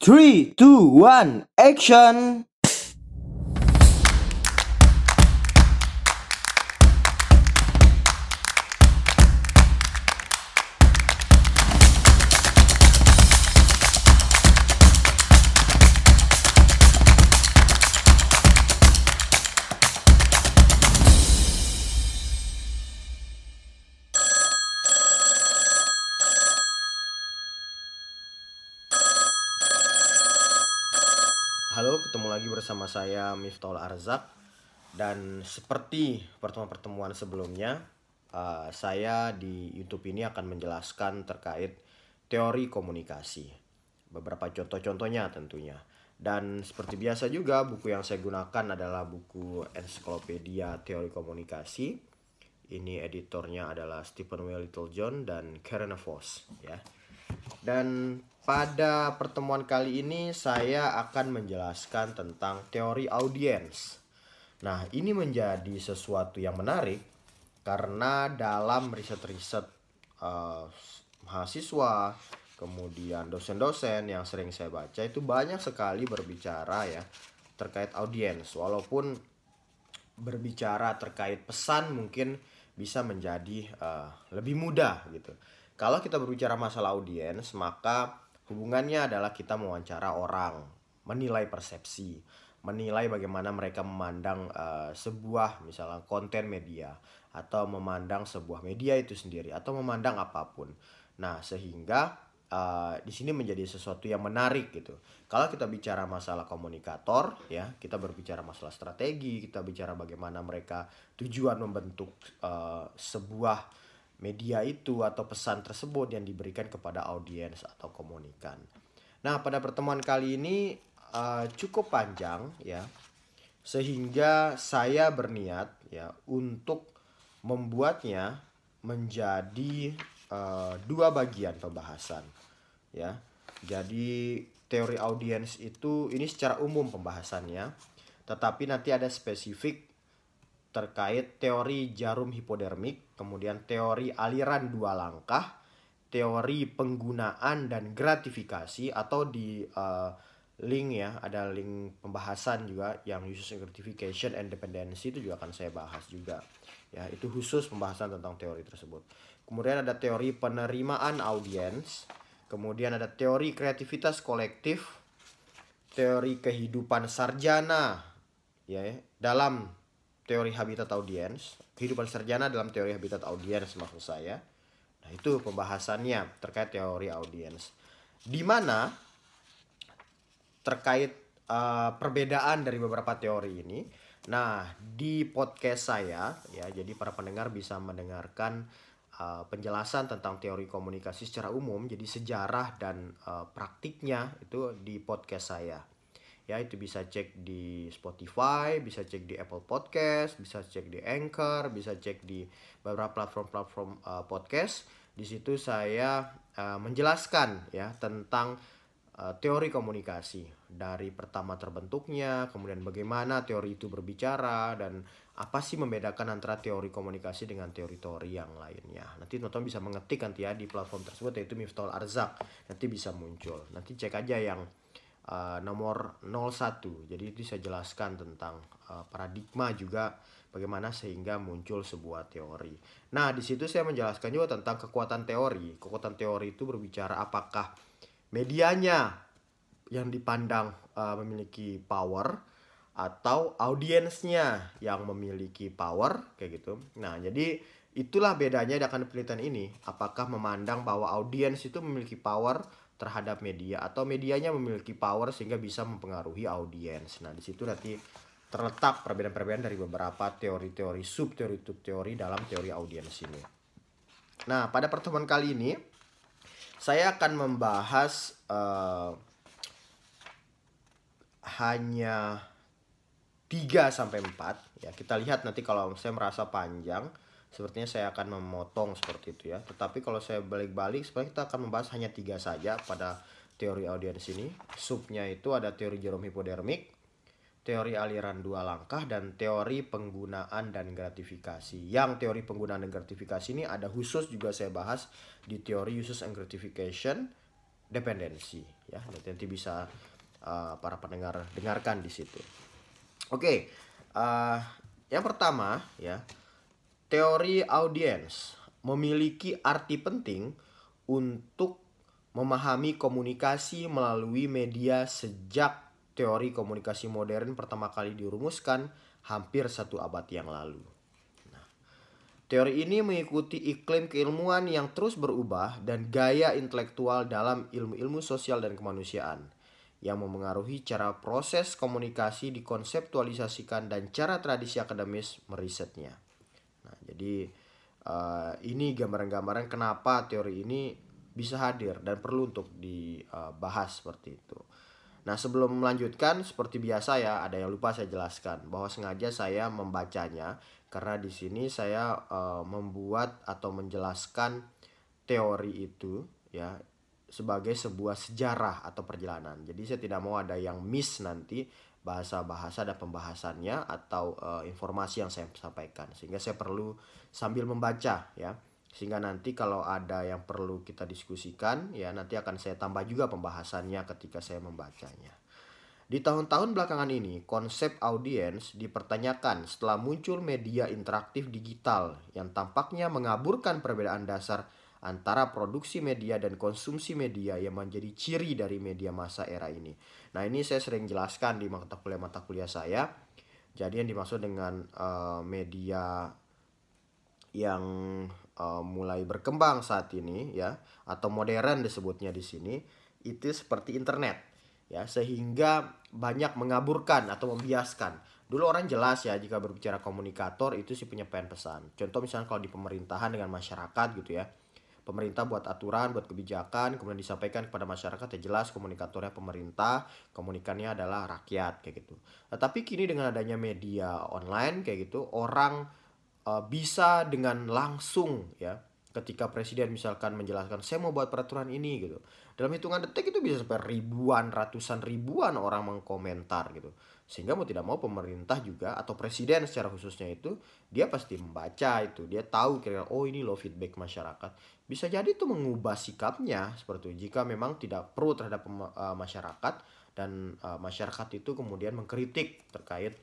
Three, two, one, action! Saya Miftol Arzak dan seperti pertemuan-pertemuan sebelumnya, uh, saya di YouTube ini akan menjelaskan terkait teori komunikasi. Beberapa contoh-contohnya tentunya. Dan seperti biasa juga buku yang saya gunakan adalah buku Ensiklopedia Teori Komunikasi. Ini editornya adalah Stephen W. Littlejohn dan Karen Voss ya. Dan pada pertemuan kali ini saya akan menjelaskan tentang teori audiens. Nah, ini menjadi sesuatu yang menarik karena dalam riset-riset uh, mahasiswa, kemudian dosen-dosen yang sering saya baca itu banyak sekali berbicara ya terkait audiens. Walaupun berbicara terkait pesan mungkin bisa menjadi uh, lebih mudah gitu. Kalau kita berbicara masalah audiens, maka hubungannya adalah kita mewawancara orang, menilai persepsi, menilai bagaimana mereka memandang uh, sebuah misalnya konten media atau memandang sebuah media itu sendiri atau memandang apa pun. Nah, sehingga uh, di sini menjadi sesuatu yang menarik gitu. Kalau kita bicara masalah komunikator ya, kita berbicara masalah strategi, kita bicara bagaimana mereka tujuan membentuk uh, sebuah media itu atau pesan tersebut yang diberikan kepada audiens atau komunikan. Nah, pada pertemuan kali ini uh, cukup panjang ya. Sehingga saya berniat ya untuk membuatnya menjadi uh, dua bagian pembahasan ya. Jadi teori audiens itu ini secara umum pembahasannya, tetapi nanti ada spesifik terkait teori jarum hipodermik, kemudian teori aliran dua langkah, teori penggunaan dan gratifikasi atau di uh, link ya, ada link pembahasan juga yang user gratification and dependency itu juga akan saya bahas juga. Ya, itu khusus pembahasan tentang teori tersebut. Kemudian ada teori penerimaan audiens, kemudian ada teori kreativitas kolektif, teori kehidupan sarjana ya dalam teori habitat audiens, kehidupan sarjana dalam teori habitat audiens maksud saya. Nah, itu pembahasannya terkait teori audiens. Di mana terkait uh, perbedaan dari beberapa teori ini. Nah, di podcast saya ya, jadi para pendengar bisa mendengarkan uh, penjelasan tentang teori komunikasi secara umum, jadi sejarah dan uh, praktiknya itu di podcast saya ya itu bisa cek di Spotify, bisa cek di Apple Podcast, bisa cek di Anchor, bisa cek di beberapa platform-platform uh, podcast. Di situ saya uh, menjelaskan ya tentang uh, teori komunikasi dari pertama terbentuknya, kemudian bagaimana teori itu berbicara dan apa sih membedakan antara teori komunikasi dengan teori-teori yang lainnya. Nanti nonton bisa mengetik nanti ya di platform tersebut yaitu Miftol Arzak. Nanti bisa muncul. Nanti cek aja yang uh, nomor 01. Jadi itu saya jelaskan tentang uh, paradigma juga bagaimana sehingga muncul sebuah teori. Nah, di situ saya menjelaskan juga tentang kekuatan teori. Kekuatan teori itu berbicara apakah medianya yang dipandang uh, memiliki power atau audiensnya yang memiliki power kayak gitu. Nah, jadi itulah bedanya dengan penelitian ini. Apakah memandang bahwa audiens itu memiliki power terhadap media atau medianya memiliki power sehingga bisa mempengaruhi audiens. Nah, di situ nanti terletak perbedaan-perbedaan dari beberapa teori-teori sub-teori teori dalam teori audiens ini. Nah, pada pertemuan kali ini saya akan membahas uh, hanya 3 sampai 4 ya. Kita lihat nanti kalau saya merasa panjang sepertinya saya akan memotong seperti itu ya. Tetapi kalau saya balik-balik, sebenarnya kita akan membahas hanya tiga saja pada teori audiens ini. Subnya itu ada teori jarum hipodermik, teori aliran dua langkah, dan teori penggunaan dan gratifikasi. Yang teori penggunaan dan gratifikasi ini ada khusus juga saya bahas di teori uses and gratification dependensi ya nanti bisa uh, para pendengar dengarkan di situ oke okay, uh, yang pertama ya teori audiens memiliki arti penting untuk memahami komunikasi melalui media sejak teori komunikasi modern pertama kali dirumuskan hampir satu abad yang lalu. Nah, teori ini mengikuti iklim keilmuan yang terus berubah dan gaya intelektual dalam ilmu-ilmu sosial dan kemanusiaan yang memengaruhi cara proses komunikasi dikonseptualisasikan dan cara tradisi akademis merisetnya. Jadi uh, ini gambaran-gambaran kenapa teori ini bisa hadir dan perlu untuk dibahas seperti itu. Nah sebelum melanjutkan seperti biasa ya ada yang lupa saya jelaskan bahwa sengaja saya membacanya karena di sini saya uh, membuat atau menjelaskan teori itu ya sebagai sebuah sejarah atau perjalanan. Jadi saya tidak mau ada yang miss nanti bahasa-bahasa dan pembahasannya atau uh, informasi yang saya sampaikan sehingga saya perlu sambil membaca ya sehingga nanti kalau ada yang perlu kita diskusikan ya nanti akan saya tambah juga pembahasannya ketika saya membacanya. Di tahun-tahun belakangan ini, konsep audiens dipertanyakan setelah muncul media interaktif digital yang tampaknya mengaburkan perbedaan dasar antara produksi media dan konsumsi media yang menjadi ciri dari media masa era ini. Nah, ini saya sering jelaskan di mata kuliah-mata kuliah saya. Jadi yang dimaksud dengan uh, media yang uh, mulai berkembang saat ini ya atau modern disebutnya di sini itu seperti internet ya sehingga banyak mengaburkan atau membiaskan dulu orang jelas ya jika berbicara komunikator itu sih pengen pesan contoh misalnya kalau di pemerintahan dengan masyarakat gitu ya pemerintah buat aturan buat kebijakan kemudian disampaikan kepada masyarakat ya jelas komunikatornya pemerintah komunikannya adalah rakyat kayak gitu. Nah, tapi kini dengan adanya media online kayak gitu orang uh, bisa dengan langsung ya ketika presiden misalkan menjelaskan saya mau buat peraturan ini gitu. Dalam hitungan detik itu bisa sampai ribuan ratusan ribuan orang mengkomentar gitu. Sehingga mau tidak mau pemerintah juga atau presiden secara khususnya itu dia pasti membaca itu. Dia tahu kira-kira oh ini loh feedback masyarakat bisa jadi itu mengubah sikapnya seperti itu. Jika memang tidak pro terhadap uh, masyarakat dan uh, masyarakat itu kemudian mengkritik terkait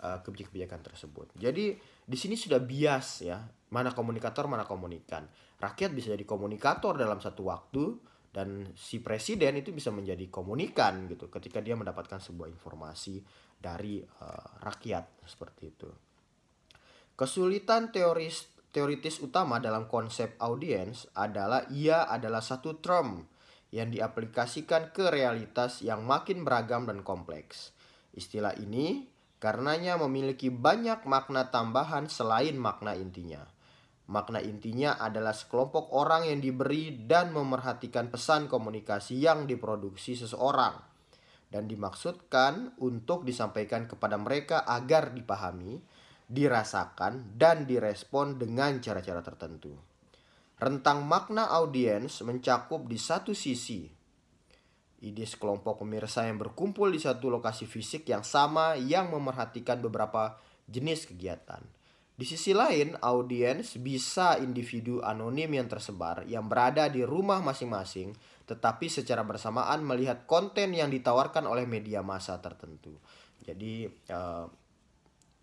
uh, kebijakan tersebut. Jadi di sini sudah bias ya mana komunikator mana komunikan. Rakyat bisa jadi komunikator dalam satu waktu dan si presiden itu bisa menjadi komunikan gitu ketika dia mendapatkan sebuah informasi dari uh, rakyat seperti itu. Kesulitan teoris teoritis utama dalam konsep audiens adalah ia adalah satu term yang diaplikasikan ke realitas yang makin beragam dan kompleks. Istilah ini karenanya memiliki banyak makna tambahan selain makna intinya. Makna intinya adalah sekelompok orang yang diberi dan memerhatikan pesan komunikasi yang diproduksi seseorang dan dimaksudkan untuk disampaikan kepada mereka agar dipahami, dirasakan, dan direspon dengan cara-cara tertentu. Rentang makna audiens mencakup di satu sisi Ide sekelompok pemirsa yang berkumpul di satu lokasi fisik yang sama yang memerhatikan beberapa jenis kegiatan. Di sisi lain, audiens bisa individu anonim yang tersebar yang berada di rumah masing-masing tetapi secara bersamaan melihat konten yang ditawarkan oleh media massa tertentu. Jadi uh,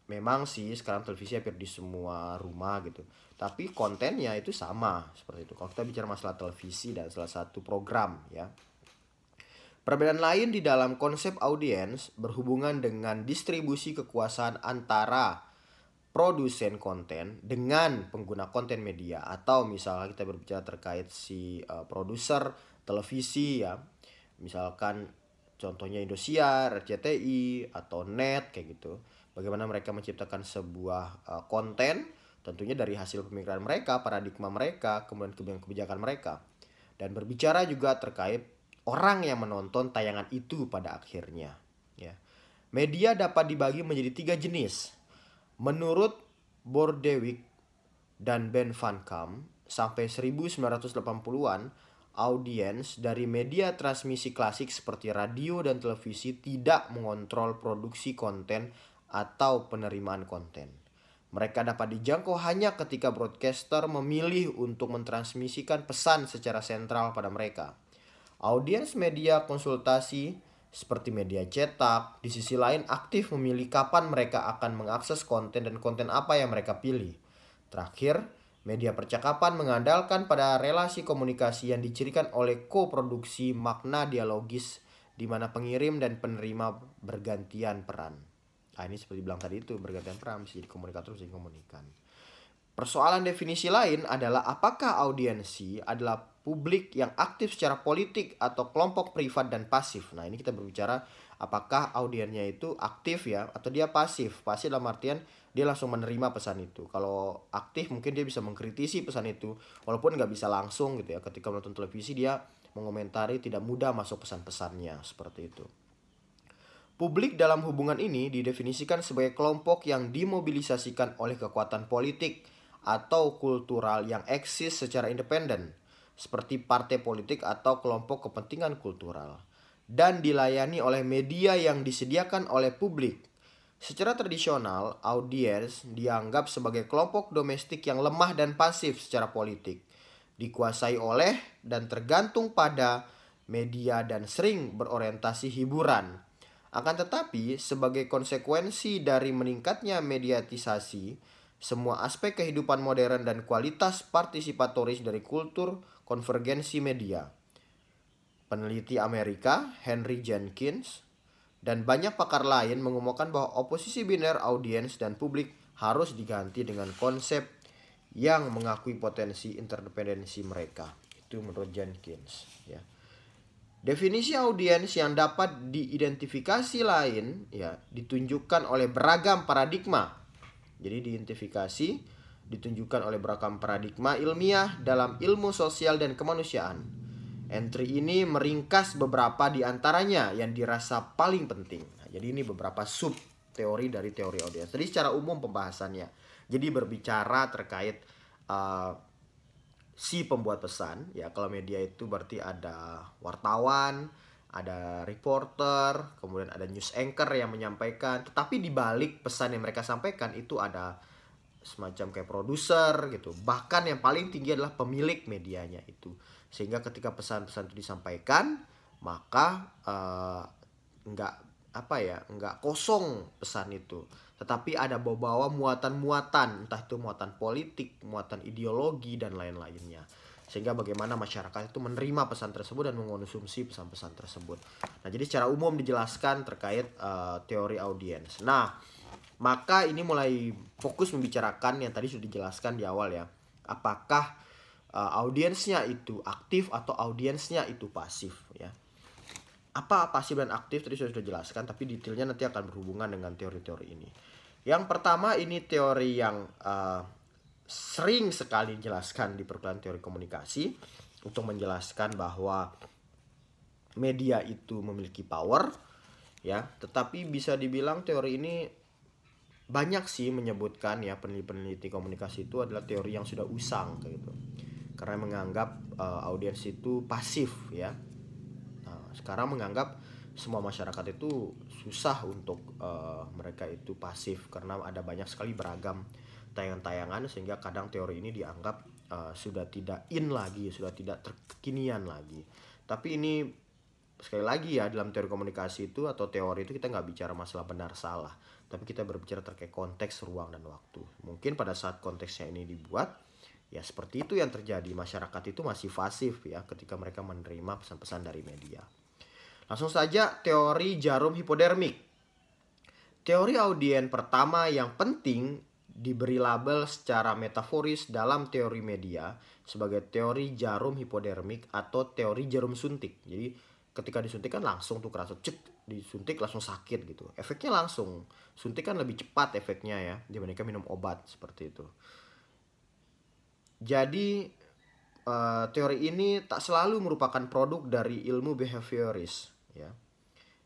memang sih sekarang televisi hampir di semua rumah gitu. Tapi kontennya itu sama seperti itu. Kalau kita bicara masalah televisi dan salah satu program ya. Perbedaan lain di dalam konsep audiens berhubungan dengan distribusi kekuasaan antara produsen konten dengan pengguna konten media atau misalnya kita berbicara terkait si uh, produser televisi ya misalkan contohnya Indosiar, RCTI atau Net kayak gitu bagaimana mereka menciptakan sebuah uh, konten tentunya dari hasil pemikiran mereka paradigma mereka kemudian kebijakan mereka dan berbicara juga terkait orang yang menonton tayangan itu pada akhirnya. Ya. Media dapat dibagi menjadi tiga jenis. Menurut Bordewijk dan Ben Van Kam, sampai 1980-an, audiens dari media transmisi klasik seperti radio dan televisi tidak mengontrol produksi konten atau penerimaan konten. Mereka dapat dijangkau hanya ketika broadcaster memilih untuk mentransmisikan pesan secara sentral pada mereka. Audiens media konsultasi seperti media cetak, di sisi lain aktif memilih kapan mereka akan mengakses konten dan konten apa yang mereka pilih. Terakhir, media percakapan mengandalkan pada relasi komunikasi yang dicirikan oleh koproduksi makna dialogis di mana pengirim dan penerima bergantian peran. Nah, ini seperti bilang tadi itu bergantian peran bisa jadi komunikator jadi komunikan. Persoalan definisi lain adalah apakah audiensi adalah publik yang aktif secara politik atau kelompok privat dan pasif. Nah, ini kita berbicara apakah audiennya itu aktif ya atau dia pasif. Pasif dalam artian dia langsung menerima pesan itu. Kalau aktif mungkin dia bisa mengkritisi pesan itu walaupun nggak bisa langsung gitu ya. Ketika menonton televisi dia mengomentari tidak mudah masuk pesan-pesannya seperti itu. Publik dalam hubungan ini didefinisikan sebagai kelompok yang dimobilisasikan oleh kekuatan politik atau kultural yang eksis secara independen, seperti partai politik atau kelompok kepentingan kultural, dan dilayani oleh media yang disediakan oleh publik. Secara tradisional, audiens dianggap sebagai kelompok domestik yang lemah dan pasif secara politik, dikuasai oleh dan tergantung pada media dan sering berorientasi hiburan. Akan tetapi, sebagai konsekuensi dari meningkatnya mediatisasi, semua aspek kehidupan modern dan kualitas partisipatoris dari kultur konvergensi media. Peneliti Amerika Henry Jenkins dan banyak pakar lain mengumumkan bahwa oposisi biner audiens dan publik harus diganti dengan konsep yang mengakui potensi interdependensi mereka. Itu menurut Jenkins, ya. Definisi audiens yang dapat diidentifikasi lain ya ditunjukkan oleh beragam paradigma jadi diidentifikasi ditunjukkan oleh beragam paradigma ilmiah dalam ilmu sosial dan kemanusiaan. Entry ini meringkas beberapa di antaranya yang dirasa paling penting. Nah, jadi ini beberapa sub teori dari teori audiens. Jadi secara umum pembahasannya. Jadi berbicara terkait uh, si pembuat pesan. Ya kalau media itu berarti ada wartawan, ada reporter, kemudian ada news anchor yang menyampaikan. Tetapi di balik pesan yang mereka sampaikan itu ada semacam kayak produser gitu. Bahkan yang paling tinggi adalah pemilik medianya itu. Sehingga ketika pesan-pesan itu disampaikan, maka uh, nggak apa ya, nggak kosong pesan itu. Tetapi ada bawa-bawa muatan-muatan, entah itu muatan politik, muatan ideologi dan lain-lainnya sehingga bagaimana masyarakat itu menerima pesan tersebut dan mengonsumsi pesan-pesan tersebut. Nah, jadi secara umum dijelaskan terkait uh, teori audiens. Nah, maka ini mulai fokus membicarakan yang tadi sudah dijelaskan di awal ya. Apakah uh, audiensnya itu aktif atau audiensnya itu pasif ya. Apa pasif dan aktif tadi sudah dijelaskan tapi detailnya nanti akan berhubungan dengan teori-teori ini. Yang pertama ini teori yang uh, sering sekali dijelaskan di perkuliahan teori komunikasi untuk menjelaskan bahwa media itu memiliki power ya tetapi bisa dibilang teori ini banyak sih menyebutkan ya peneliti-peneliti komunikasi itu adalah teori yang sudah usang gitu karena menganggap uh, audiens itu pasif ya nah, sekarang menganggap semua masyarakat itu susah untuk uh, mereka itu pasif karena ada banyak sekali beragam tayangan-tayangan sehingga kadang teori ini dianggap uh, sudah tidak in lagi, sudah tidak terkinian lagi. Tapi ini sekali lagi ya dalam teori komunikasi itu atau teori itu kita nggak bicara masalah benar salah, tapi kita berbicara terkait konteks ruang dan waktu. Mungkin pada saat konteksnya ini dibuat, ya seperti itu yang terjadi. Masyarakat itu masih pasif ya ketika mereka menerima pesan-pesan dari media. Langsung saja teori jarum hipodermik. Teori audien pertama yang penting diberi label secara metaforis dalam teori media sebagai teori jarum hipodermik atau teori jarum suntik. Jadi ketika disuntik kan langsung tuh kerasa cek disuntik langsung sakit gitu. Efeknya langsung. Suntik kan lebih cepat efeknya ya dibandingkan minum obat seperti itu. Jadi uh, teori ini tak selalu merupakan produk dari ilmu behavioris ya.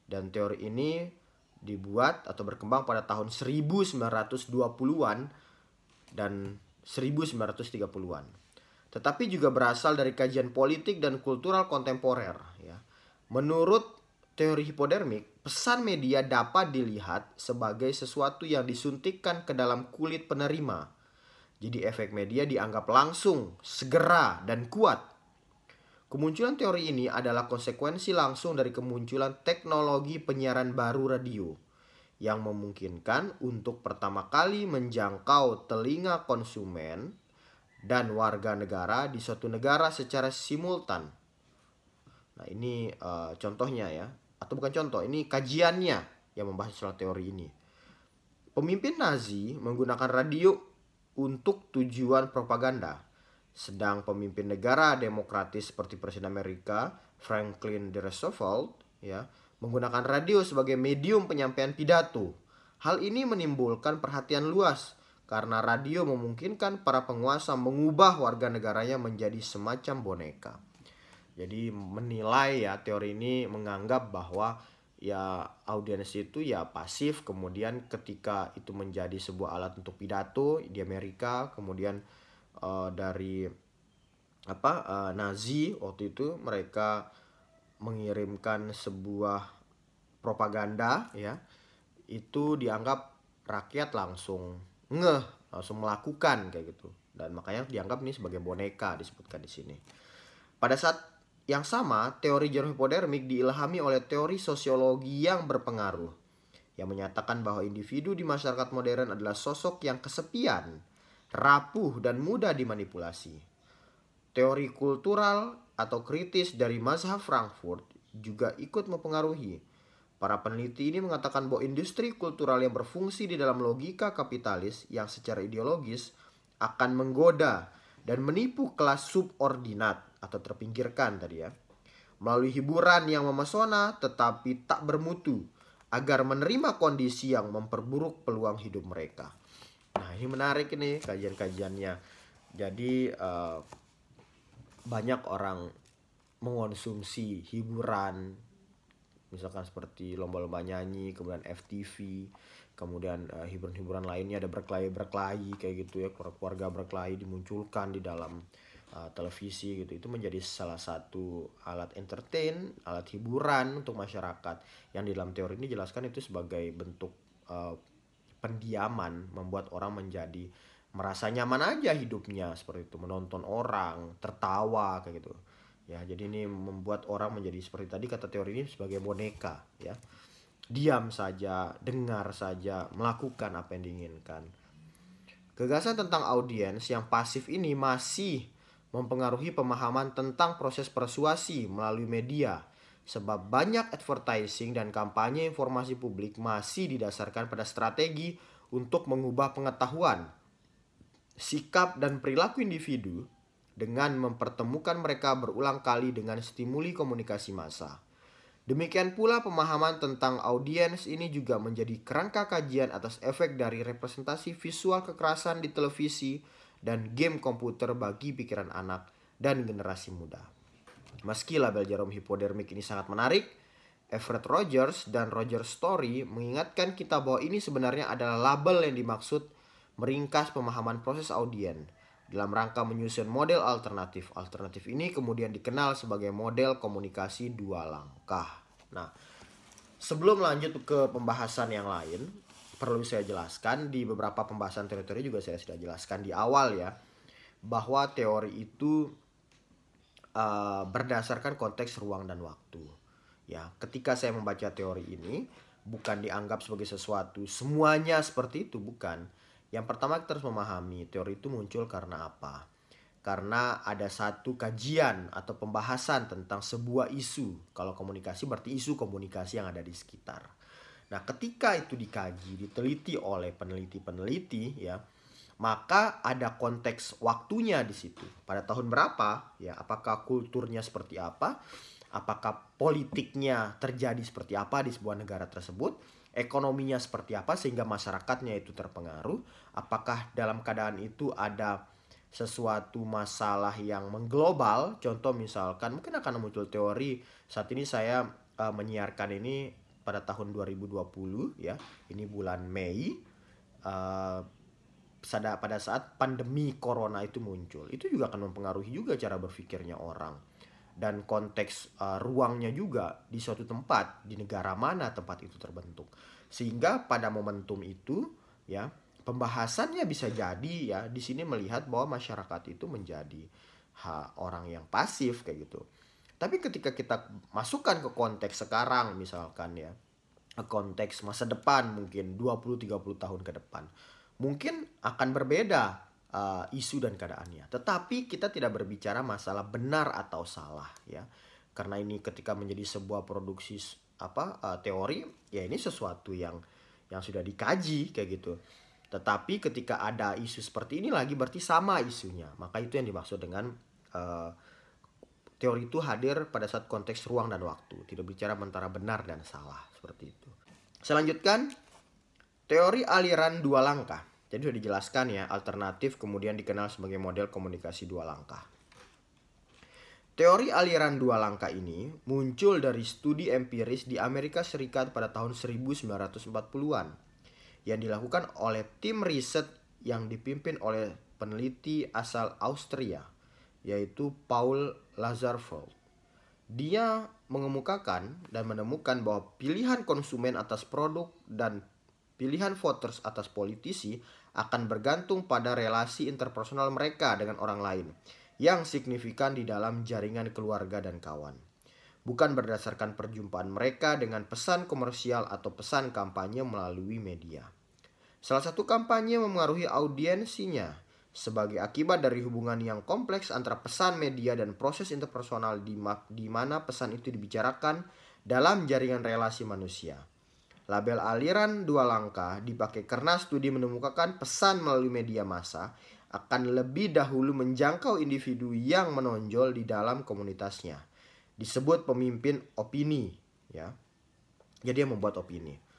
Dan teori ini dibuat atau berkembang pada tahun 1920-an dan 1930-an. Tetapi juga berasal dari kajian politik dan kultural kontemporer ya. Menurut teori hipodermik, pesan media dapat dilihat sebagai sesuatu yang disuntikkan ke dalam kulit penerima. Jadi efek media dianggap langsung, segera, dan kuat. Kemunculan teori ini adalah konsekuensi langsung dari kemunculan teknologi penyiaran baru radio yang memungkinkan untuk pertama kali menjangkau telinga konsumen dan warga negara di suatu negara secara simultan. Nah, ini uh, contohnya ya, atau bukan contoh, ini kajiannya yang membahas soal teori ini. Pemimpin Nazi menggunakan radio untuk tujuan propaganda sedang pemimpin negara demokratis seperti Presiden Amerika Franklin D. Roosevelt ya menggunakan radio sebagai medium penyampaian pidato. Hal ini menimbulkan perhatian luas karena radio memungkinkan para penguasa mengubah warga negaranya menjadi semacam boneka. Jadi menilai ya teori ini menganggap bahwa ya audiens itu ya pasif kemudian ketika itu menjadi sebuah alat untuk pidato di Amerika kemudian uh, dari apa uh, Nazi waktu itu mereka mengirimkan sebuah propaganda ya itu dianggap rakyat langsung ngeh langsung melakukan kayak gitu. Dan makanya dianggap ini sebagai boneka disebutkan di sini. Pada saat yang sama teori jerom hipodermik diilhami oleh teori sosiologi yang berpengaruh yang menyatakan bahwa individu di masyarakat modern adalah sosok yang kesepian rapuh dan mudah dimanipulasi. Teori kultural atau kritis dari mazhab Frankfurt juga ikut mempengaruhi. Para peneliti ini mengatakan bahwa industri kultural yang berfungsi di dalam logika kapitalis yang secara ideologis akan menggoda dan menipu kelas subordinat atau terpinggirkan tadi ya. Melalui hiburan yang memesona tetapi tak bermutu agar menerima kondisi yang memperburuk peluang hidup mereka. Nah ini menarik ini kajian-kajiannya. Jadi uh, banyak orang mengonsumsi hiburan, misalkan seperti lomba-lomba nyanyi, kemudian FTV, kemudian uh, hiburan-hiburan lainnya ada berkelahi-berkelahi kayak gitu ya, keluarga berkelahi dimunculkan di dalam uh, televisi gitu. Itu menjadi salah satu alat entertain, alat hiburan untuk masyarakat. Yang di dalam teori ini jelaskan itu sebagai bentuk uh, pendiaman membuat orang menjadi merasa nyaman aja hidupnya seperti itu. Menonton orang tertawa kayak gitu. Ya jadi ini membuat orang menjadi seperti tadi kata teori ini sebagai boneka ya. Diam saja dengar saja melakukan apa yang diinginkan. Gagasan tentang audiens yang pasif ini masih mempengaruhi pemahaman tentang proses persuasi melalui media sebab banyak advertising dan kampanye informasi publik masih didasarkan pada strategi untuk mengubah pengetahuan, sikap dan perilaku individu dengan mempertemukan mereka berulang kali dengan stimuli komunikasi massa. Demikian pula pemahaman tentang audiens ini juga menjadi kerangka kajian atas efek dari representasi visual kekerasan di televisi dan game komputer bagi pikiran anak dan generasi muda. Meski label jarum hipodermik ini sangat menarik, Everett Rogers dan Roger Story mengingatkan kita bahwa ini sebenarnya adalah label yang dimaksud meringkas pemahaman proses audien dalam rangka menyusun model alternatif. Alternatif ini kemudian dikenal sebagai model komunikasi dua langkah. Nah, sebelum lanjut ke pembahasan yang lain, perlu saya jelaskan di beberapa pembahasan teori-teori juga saya sudah jelaskan di awal ya, bahwa teori itu uh, berdasarkan konteks ruang dan waktu. Ya, ketika saya membaca teori ini bukan dianggap sebagai sesuatu semuanya seperti itu bukan. Yang pertama kita harus memahami teori itu muncul karena apa? Karena ada satu kajian atau pembahasan tentang sebuah isu. Kalau komunikasi berarti isu komunikasi yang ada di sekitar. Nah, ketika itu dikaji, diteliti oleh peneliti-peneliti ya, maka ada konteks waktunya di situ. Pada tahun berapa? Ya, apakah kulturnya seperti apa? Apakah politiknya terjadi seperti apa di sebuah negara tersebut? Ekonominya seperti apa sehingga masyarakatnya itu terpengaruh? Apakah dalam keadaan itu ada sesuatu masalah yang mengglobal? Contoh misalkan mungkin akan muncul teori saat ini saya uh, menyiarkan ini pada tahun 2020 ya. Ini bulan Mei. Uh, pada pada saat pandemi corona itu muncul itu juga akan mempengaruhi juga cara berpikirnya orang dan konteks uh, ruangnya juga di suatu tempat di negara mana tempat itu terbentuk sehingga pada momentum itu ya pembahasannya bisa jadi ya di sini melihat bahwa masyarakat itu menjadi ha, orang yang pasif kayak gitu Tapi ketika kita masukkan ke konteks sekarang misalkan ya, konteks masa depan mungkin 20 30 tahun ke depan, mungkin akan berbeda uh, isu dan keadaannya. Tetapi kita tidak berbicara masalah benar atau salah ya. Karena ini ketika menjadi sebuah produksi apa uh, teori, ya ini sesuatu yang yang sudah dikaji kayak gitu. Tetapi ketika ada isu seperti ini lagi berarti sama isunya. Maka itu yang dimaksud dengan uh, teori itu hadir pada saat konteks ruang dan waktu. Tidak bicara antara benar dan salah seperti itu. Selanjutkan teori aliran dua langkah. Jadi sudah dijelaskan ya, alternatif kemudian dikenal sebagai model komunikasi dua langkah. Teori aliran dua langkah ini muncul dari studi empiris di Amerika Serikat pada tahun 1940-an yang dilakukan oleh tim riset yang dipimpin oleh peneliti asal Austria yaitu Paul Lazarfeld. Dia mengemukakan dan menemukan bahwa pilihan konsumen atas produk dan pilihan voters atas politisi akan bergantung pada relasi interpersonal mereka dengan orang lain yang signifikan di dalam jaringan keluarga dan kawan. Bukan berdasarkan perjumpaan mereka dengan pesan komersial atau pesan kampanye melalui media. Salah satu kampanye memengaruhi audiensinya sebagai akibat dari hubungan yang kompleks antara pesan media dan proses interpersonal di, di mana pesan itu dibicarakan dalam jaringan relasi manusia. Label aliran dua langkah dipakai karena studi menemukan pesan melalui media massa akan lebih dahulu menjangkau individu yang menonjol di dalam komunitasnya. Disebut pemimpin opini, ya. Jadi yang membuat opini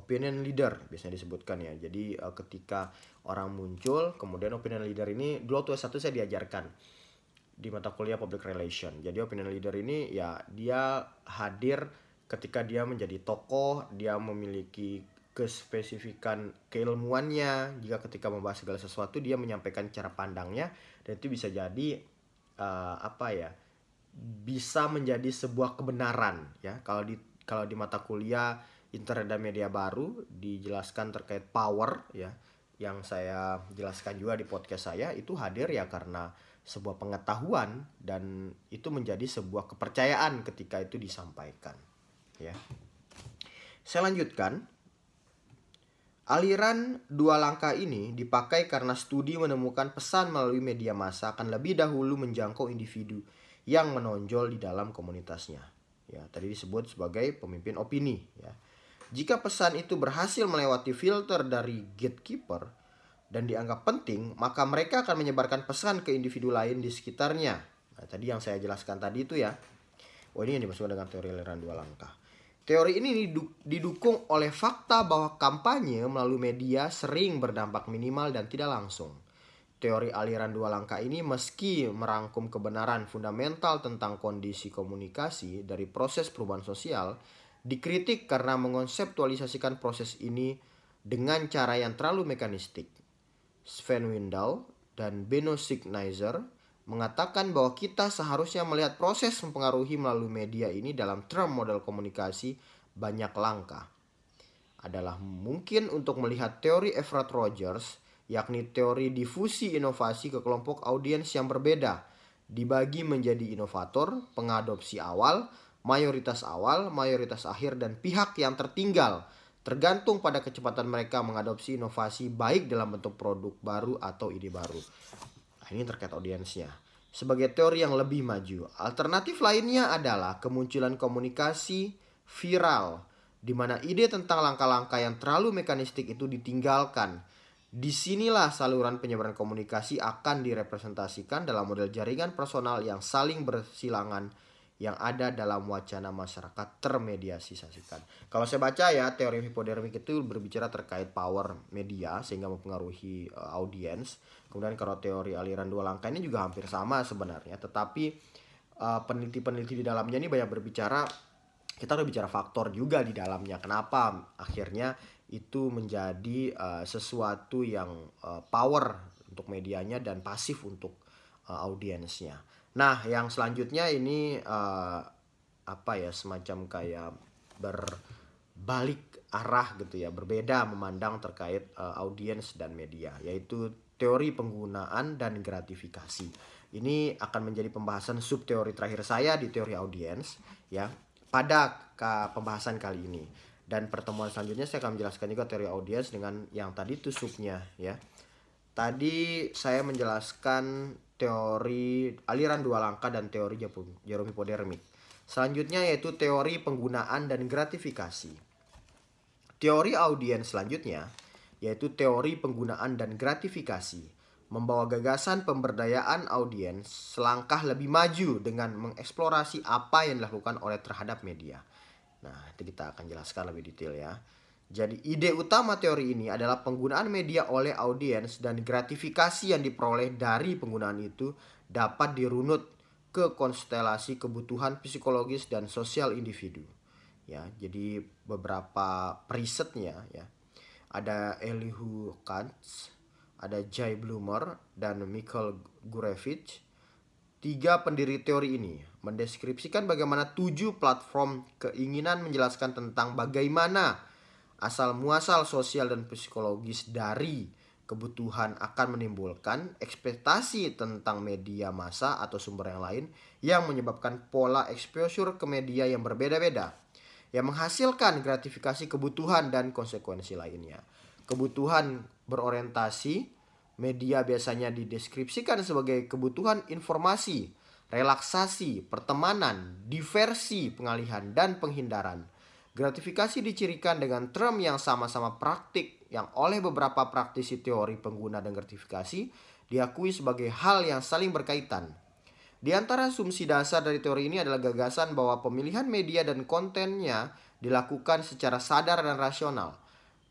opinion leader biasanya disebutkan ya. Jadi uh, ketika orang muncul, kemudian opinion leader ini dulu waktu S1 saya diajarkan di mata kuliah public relation. Jadi opinion leader ini ya dia hadir ketika dia menjadi tokoh, dia memiliki kespesifikan keilmuannya. Jika ketika membahas segala sesuatu dia menyampaikan cara pandangnya dan itu bisa jadi uh, apa ya? bisa menjadi sebuah kebenaran ya. Kalau di kalau di mata kuliah internet dan media baru dijelaskan terkait power ya yang saya jelaskan juga di podcast saya itu hadir ya karena sebuah pengetahuan dan itu menjadi sebuah kepercayaan ketika itu disampaikan ya. Saya lanjutkan. Aliran dua langkah ini dipakai karena studi menemukan pesan melalui media massa akan lebih dahulu menjangkau individu yang menonjol di dalam komunitasnya. Ya tadi disebut sebagai pemimpin opini ya jika pesan itu berhasil melewati filter dari gatekeeper dan dianggap penting, maka mereka akan menyebarkan pesan ke individu lain di sekitarnya. Nah, tadi yang saya jelaskan tadi itu ya. Oh ini yang dimaksud dengan teori aliran dua langkah. Teori ini didukung oleh fakta bahwa kampanye melalui media sering berdampak minimal dan tidak langsung. Teori aliran dua langkah ini meski merangkum kebenaran fundamental tentang kondisi komunikasi dari proses perubahan sosial, dikritik karena mengonseptualisasikan proses ini dengan cara yang terlalu mekanistik. Sven Windal dan Beno Signizer mengatakan bahwa kita seharusnya melihat proses mempengaruhi melalui media ini dalam term model komunikasi banyak langkah. Adalah mungkin untuk melihat teori Everett Rogers, yakni teori difusi inovasi ke kelompok audiens yang berbeda, dibagi menjadi inovator, pengadopsi awal, mayoritas awal, mayoritas akhir, dan pihak yang tertinggal tergantung pada kecepatan mereka mengadopsi inovasi baik dalam bentuk produk baru atau ide baru. Nah, ini terkait audiensnya. Sebagai teori yang lebih maju, alternatif lainnya adalah kemunculan komunikasi viral, di mana ide tentang langkah-langkah yang terlalu mekanistik itu ditinggalkan. Di sinilah saluran penyebaran komunikasi akan direpresentasikan dalam model jaringan personal yang saling bersilangan yang ada dalam wacana masyarakat termediasisikan. Kalau saya baca ya teori hipodermik itu berbicara terkait power media sehingga mempengaruhi uh, audiens. Kemudian kalau teori aliran dua langkah ini juga hampir sama sebenarnya, tetapi uh, peneliti-peneliti di dalamnya ini banyak berbicara kita harus bicara faktor juga di dalamnya. Kenapa akhirnya itu menjadi uh, sesuatu yang uh, power untuk medianya dan pasif untuk uh, audiensnya. Nah, yang selanjutnya ini uh, apa ya semacam kayak berbalik arah gitu ya, berbeda memandang terkait uh, audiens dan media, yaitu teori penggunaan dan gratifikasi. Ini akan menjadi pembahasan sub teori terakhir saya di teori audiens ya pada pembahasan kali ini. Dan pertemuan selanjutnya saya akan menjelaskan juga teori audiens dengan yang tadi itu subnya ya. Tadi saya menjelaskan teori aliran dua langkah dan teori Jerome Podermik. Selanjutnya yaitu teori penggunaan dan gratifikasi. Teori audiens selanjutnya yaitu teori penggunaan dan gratifikasi membawa gagasan pemberdayaan audiens selangkah lebih maju dengan mengeksplorasi apa yang dilakukan oleh terhadap media. Nah, itu kita akan jelaskan lebih detail ya. Jadi ide utama teori ini adalah penggunaan media oleh audiens dan gratifikasi yang diperoleh dari penggunaan itu dapat dirunut ke konstelasi kebutuhan psikologis dan sosial individu. Ya jadi beberapa presetnya ya. Ada Elihu Katz ada Jay Bloomer dan Michael Gurevich. Tiga pendiri teori ini mendeskripsikan bagaimana tujuh platform keinginan menjelaskan tentang bagaimana asal muasal sosial dan psikologis dari kebutuhan akan menimbulkan ekspektasi tentang media massa atau sumber yang lain yang menyebabkan pola exposure ke media yang berbeda-beda yang menghasilkan gratifikasi kebutuhan dan konsekuensi lainnya. Kebutuhan berorientasi media biasanya dideskripsikan sebagai kebutuhan informasi, relaksasi, pertemanan, diversi, pengalihan, dan penghindaran. Gratifikasi dicirikan dengan term yang sama-sama praktik yang oleh beberapa praktisi teori pengguna dan gratifikasi diakui sebagai hal yang saling berkaitan di antara asumsi dasar dari teori ini adalah gagasan bahwa pemilihan media dan kontennya dilakukan secara sadar dan rasional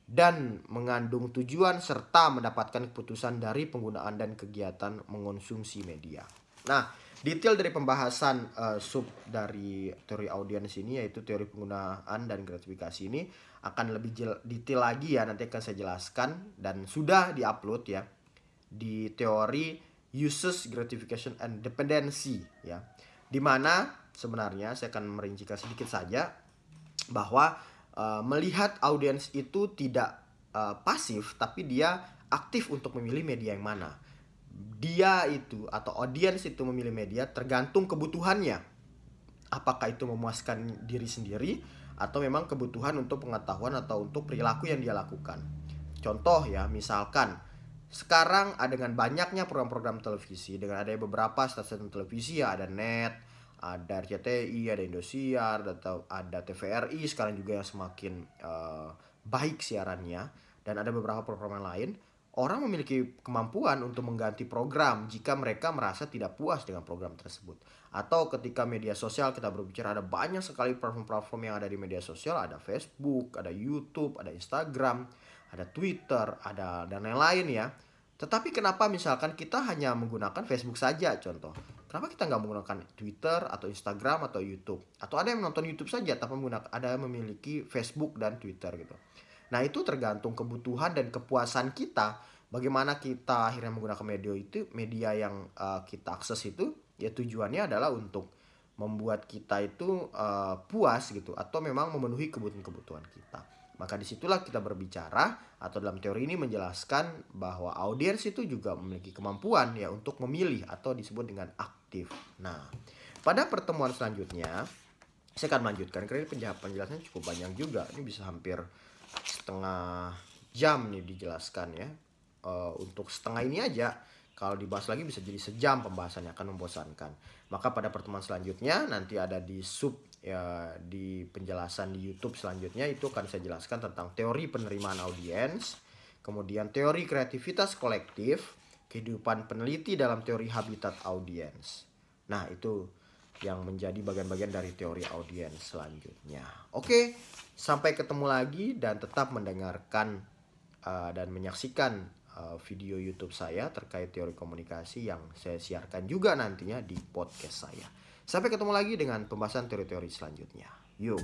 dan mengandung tujuan serta mendapatkan keputusan dari penggunaan dan kegiatan mengonsumsi media. Nah, detail dari pembahasan uh, sub dari teori audiens ini yaitu teori penggunaan dan gratifikasi ini akan lebih detail lagi ya nanti akan saya jelaskan dan sudah diupload ya di teori uses gratification and dependency ya. Di mana sebenarnya saya akan merincikan sedikit saja bahwa uh, melihat audiens itu tidak uh, pasif tapi dia aktif untuk memilih media yang mana dia itu atau audiens itu memilih media tergantung kebutuhannya. Apakah itu memuaskan diri sendiri atau memang kebutuhan untuk pengetahuan atau untuk perilaku yang dia lakukan. Contoh ya misalkan sekarang ada dengan banyaknya program-program televisi dengan ada beberapa stasiun televisi ya ada net ada RCTI ada Indosiar atau ada TVRI sekarang juga yang semakin uh, baik siarannya dan ada beberapa program lain orang memiliki kemampuan untuk mengganti program jika mereka merasa tidak puas dengan program tersebut atau ketika media sosial kita berbicara ada banyak sekali platform-platform yang ada di media sosial ada Facebook ada YouTube ada Instagram ada Twitter, ada dan lain-lain ya. Tetapi kenapa misalkan kita hanya menggunakan Facebook saja contoh? Kenapa kita nggak menggunakan Twitter atau Instagram atau YouTube? Atau ada yang menonton YouTube saja tanpa menggunakan ada yang memiliki Facebook dan Twitter gitu. Nah itu tergantung kebutuhan dan kepuasan kita. Bagaimana kita akhirnya menggunakan media itu, media yang uh, kita akses itu, ya tujuannya adalah untuk membuat kita itu uh, puas gitu atau memang memenuhi kebutuhan-kebutuhan kita. Maka di situlah kita berbicara atau dalam teori ini menjelaskan bahwa audiens itu juga memiliki kemampuan ya untuk memilih atau disebut dengan aktif. Nah, pada pertemuan selanjutnya saya akan melanjutkan karena penjelasannya cukup banyak juga. Ini bisa hampir setengah jam nih dijelaskan ya. Uh, untuk setengah ini aja kalau dibahas lagi bisa jadi sejam pembahasannya akan membosankan. Maka pada pertemuan selanjutnya nanti ada di sub ya di penjelasan di YouTube selanjutnya itu akan saya jelaskan tentang teori penerimaan audiens, kemudian teori kreativitas kolektif, kehidupan peneliti dalam teori habitat audiens. Nah, itu yang menjadi bagian-bagian dari teori audiens selanjutnya. Oke, sampai ketemu lagi dan tetap mendengarkan uh, dan menyaksikan Eh, video YouTube saya terkait teori komunikasi yang saya siarkan juga nantinya di podcast saya. Sampai ketemu lagi dengan pembahasan teori-teori selanjutnya. Yuk.